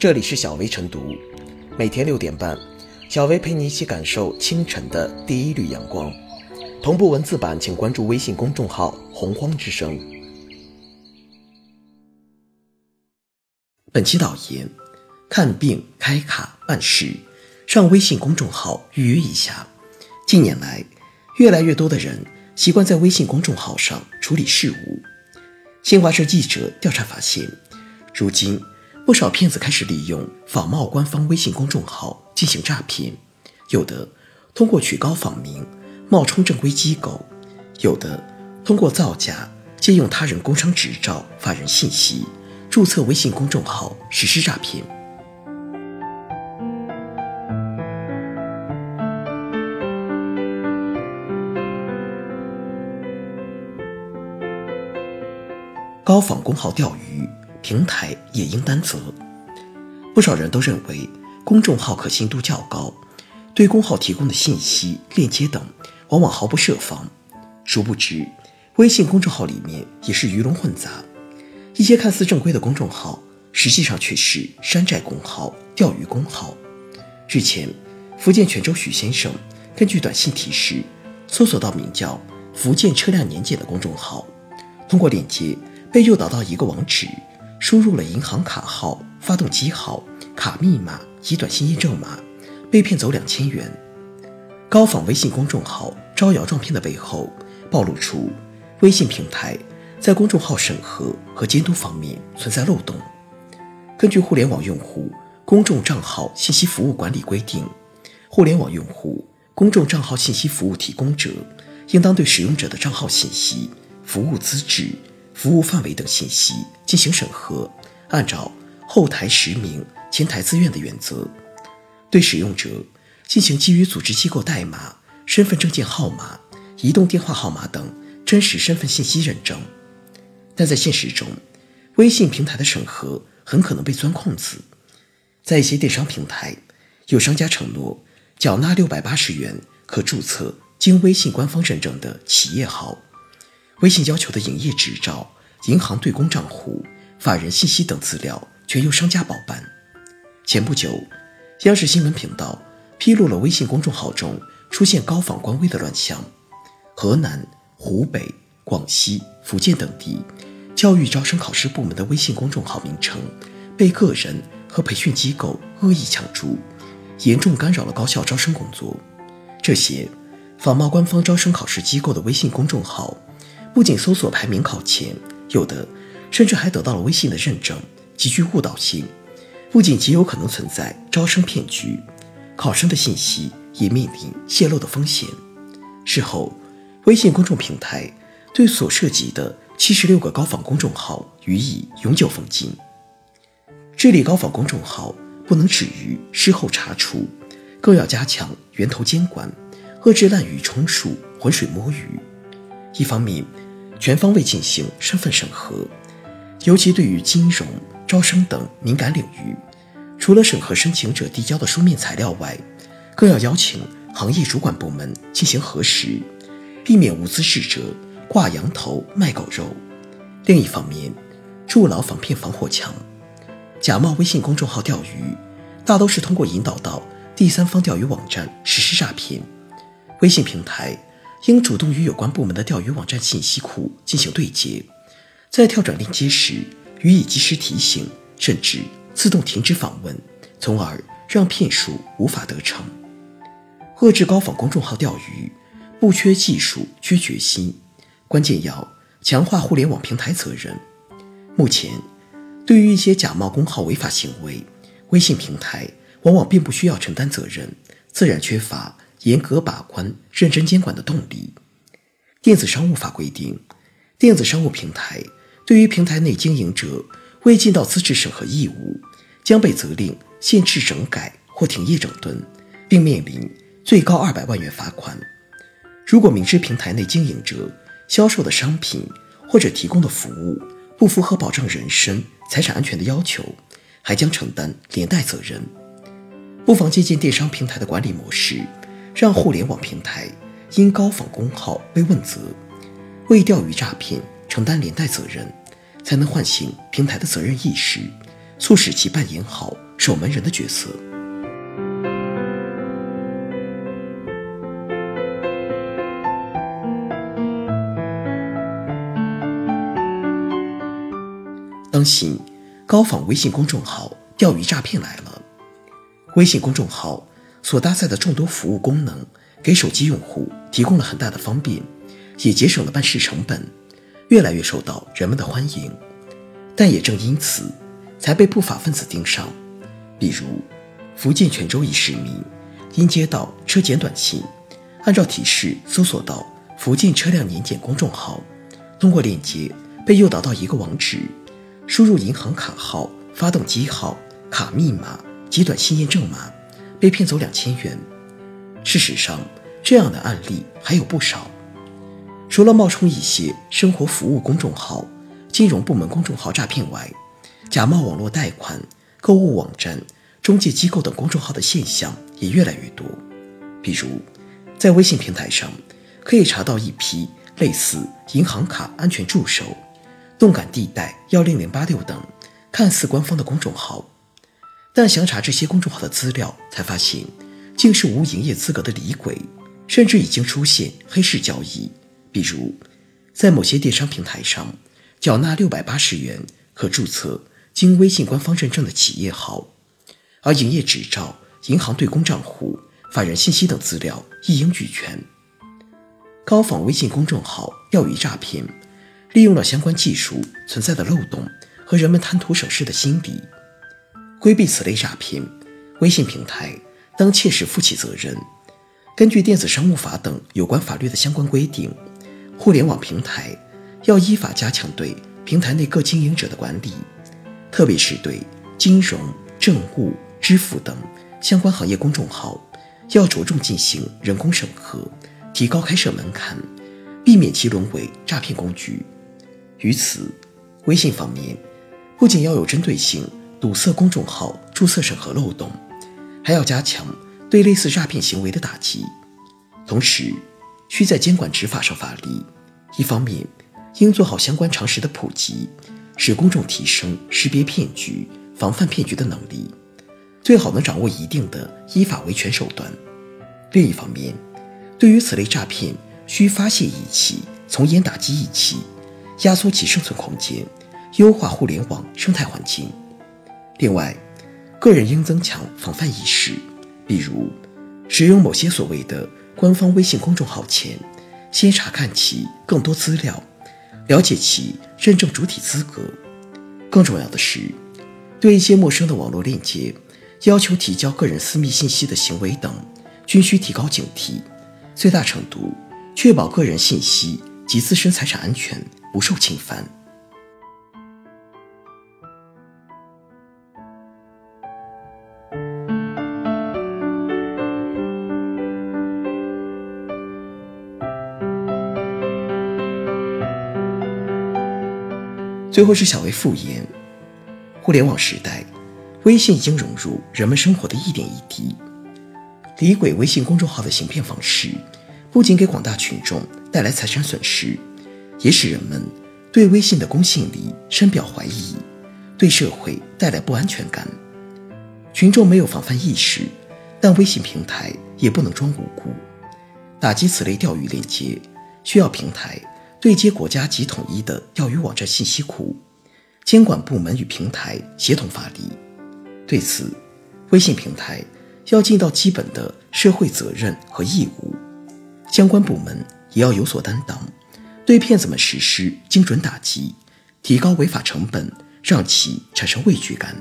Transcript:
这里是小薇晨读，每天六点半，小薇陪你一起感受清晨的第一缕阳光。同步文字版，请关注微信公众号“洪荒之声”。本期导言：看病、开卡、办事，上微信公众号预约一下。近年来，越来越多的人习惯在微信公众号上处理事务。新华社记者调查发现，如今。不少骗子开始利用仿冒官方微信公众号进行诈骗，有的通过曲高仿名冒充正规机构，有的通过造假借用他人工商执照、法人信息注册微信公众号实施诈骗。高仿公号钓鱼。平台也应担责。不少人都认为公众号可信度较高，对公号提供的信息、链接等往往毫不设防。殊不知，微信公众号里面也是鱼龙混杂，一些看似正规的公众号，实际上却是山寨公号、钓鱼公号。日前，福建泉州许先生根据短信提示，搜索到名叫“福建车辆年检”的公众号，通过链接被诱导到一个网址。输入了银行卡号、发动机号、卡密码及短信验证码，被骗走两千元。高仿微信公众号招摇撞骗的背后，暴露出微信平台在公众号审核和监督方面存在漏洞。根据《互联网用户公众账号信息服务管理规定》，互联网用户公众账号信息服务提供者应当对使用者的账号信息、服务资质。服务范围等信息进行审核，按照后台实名、前台自愿的原则，对使用者进行基于组织机构代码、身份证件号码、移动电话号码等真实身份信息认证。但在现实中，微信平台的审核很可能被钻空子。在一些电商平台，有商家承诺缴纳六百八十元可注册经微信官方认证的企业号。微信要求的营业执照、银行对公账户、法人信息等资料全由商家包办。前不久，央视新闻频道披露了微信公众号中出现高仿官微的乱象。河南、湖北、广西、福建等地教育招生考试部门的微信公众号名称被个人和培训机构恶意抢注，严重干扰了高校招生工作。这些仿冒官方招生考试机构的微信公众号。不仅搜索排名靠前，有的甚至还得到了微信的认证，极具误导性。不仅极有可能存在招生骗局，考生的信息也面临泄露的风险。事后，微信公众平台对所涉及的七十六个高仿公众号予以永久封禁。治理高仿公众号不能止于事后查处，更要加强源头监管，遏制滥竽充数、浑水摸鱼。一方面，全方位进行身份审核，尤其对于金融、招生等敏感领域，除了审核申请者递交的书面材料外，更要邀请行业主管部门进行核实，避免无资质者挂羊头卖狗肉。另一方面，筑牢防骗防火墙，假冒微信公众号钓鱼，大都是通过引导到第三方钓鱼网站实施诈骗。微信平台。应主动与有关部门的钓鱼网站信息库进行对接，在跳转链接时予以及时提醒，甚至自动停止访问，从而让骗术无法得逞。遏制高仿公众号钓鱼，不缺技术，缺决心，关键要强化互联网平台责任。目前，对于一些假冒公号违法行为，微信平台往往并不需要承担责任，自然缺乏。严格把关、认真监管的动力。电子商务法规定，电子商务平台对于平台内经营者未尽到资质审核义务，将被责令限制整改或停业整顿，并面临最高二百万元罚款。如果明知平台内经营者销售的商品或者提供的服务不符合保障人身、财产安全的要求，还将承担连带责任。不妨借鉴电商平台的管理模式。让互联网平台因高仿公号被问责，为钓鱼诈骗承担连带责任，才能唤醒平台的责任意识，促使其扮演好守门人的角色。当心高仿微信公众号钓鱼诈骗来了！微信公众号所搭载的众多服务功能，给手机用户提供了很大的方便，也节省了办事成本，越来越受到人们的欢迎。但也正因此，才被不法分子盯上。比如，福建泉州一市民因接到车检短信，按照提示搜索到福建车辆年检公众号，通过链接被诱导到一个网址。输入银行卡号、发动机号、卡密码及短信验证码，被骗走两千元。事实上，这样的案例还有不少。除了冒充一些生活服务公众号、金融部门公众号诈骗外，假冒网络贷款、购物网站、中介机构等公众号的现象也越来越多。比如，在微信平台上，可以查到一批类似银行卡安全助手。动感地带幺零零八六等看似官方的公众号，但详查这些公众号的资料，才发现竟是无营业资格的李鬼，甚至已经出现黑市交易。比如，在某些电商平台上，缴纳六百八十元可注册经微信官方认证的企业号，而营业执照、银行对公账户、法人信息等资料一应俱全。高仿微信公众号钓鱼诈骗。利用了相关技术存在的漏洞和人们贪图省事的心理，规避此类诈骗，微信平台当切实负起责任。根据电子商务法等有关法律的相关规定，互联网平台要依法加强对平台内各经营者的管理，特别是对金融、政务、支付等相关行业公众号，要着重进行人工审核，提高开设门槛，避免其沦为诈骗工具。于此，微信方面不仅要有针对性堵塞公众号注册审核漏洞，还要加强对类似诈骗行为的打击。同时，需在监管执法上发力。一方面，应做好相关常识的普及，使公众提升识别骗局、防范骗局的能力，最好能掌握一定的依法维权手段。另一方面，对于此类诈骗，需发泄一起，从严打击一起。压缩其生存空间，优化互联网生态环境。另外，个人应增强防范意识，比如使用某些所谓的官方微信公众号前，先查看其更多资料，了解其认证主体资格。更重要的是，对一些陌生的网络链接要求提交个人私密信息的行为等，均需提高警惕，最大程度确保个人信息及自身财产安全。不受侵犯。最后是小薇复言：互联网时代，微信已经融入人们生活的一点一滴。李鬼微信公众号的行骗方式，不仅给广大群众带来财产损失。也使人们对微信的公信力深表怀疑，对社会带来不安全感。群众没有防范意识，但微信平台也不能装无辜。打击此类钓鱼链接，需要平台对接国家级统一的钓鱼网站信息库，监管部门与平台协同发力。对此，微信平台要尽到基本的社会责任和义务，相关部门也要有所担当。对骗子们实施精准打击，提高违法成本，让其产生畏惧感。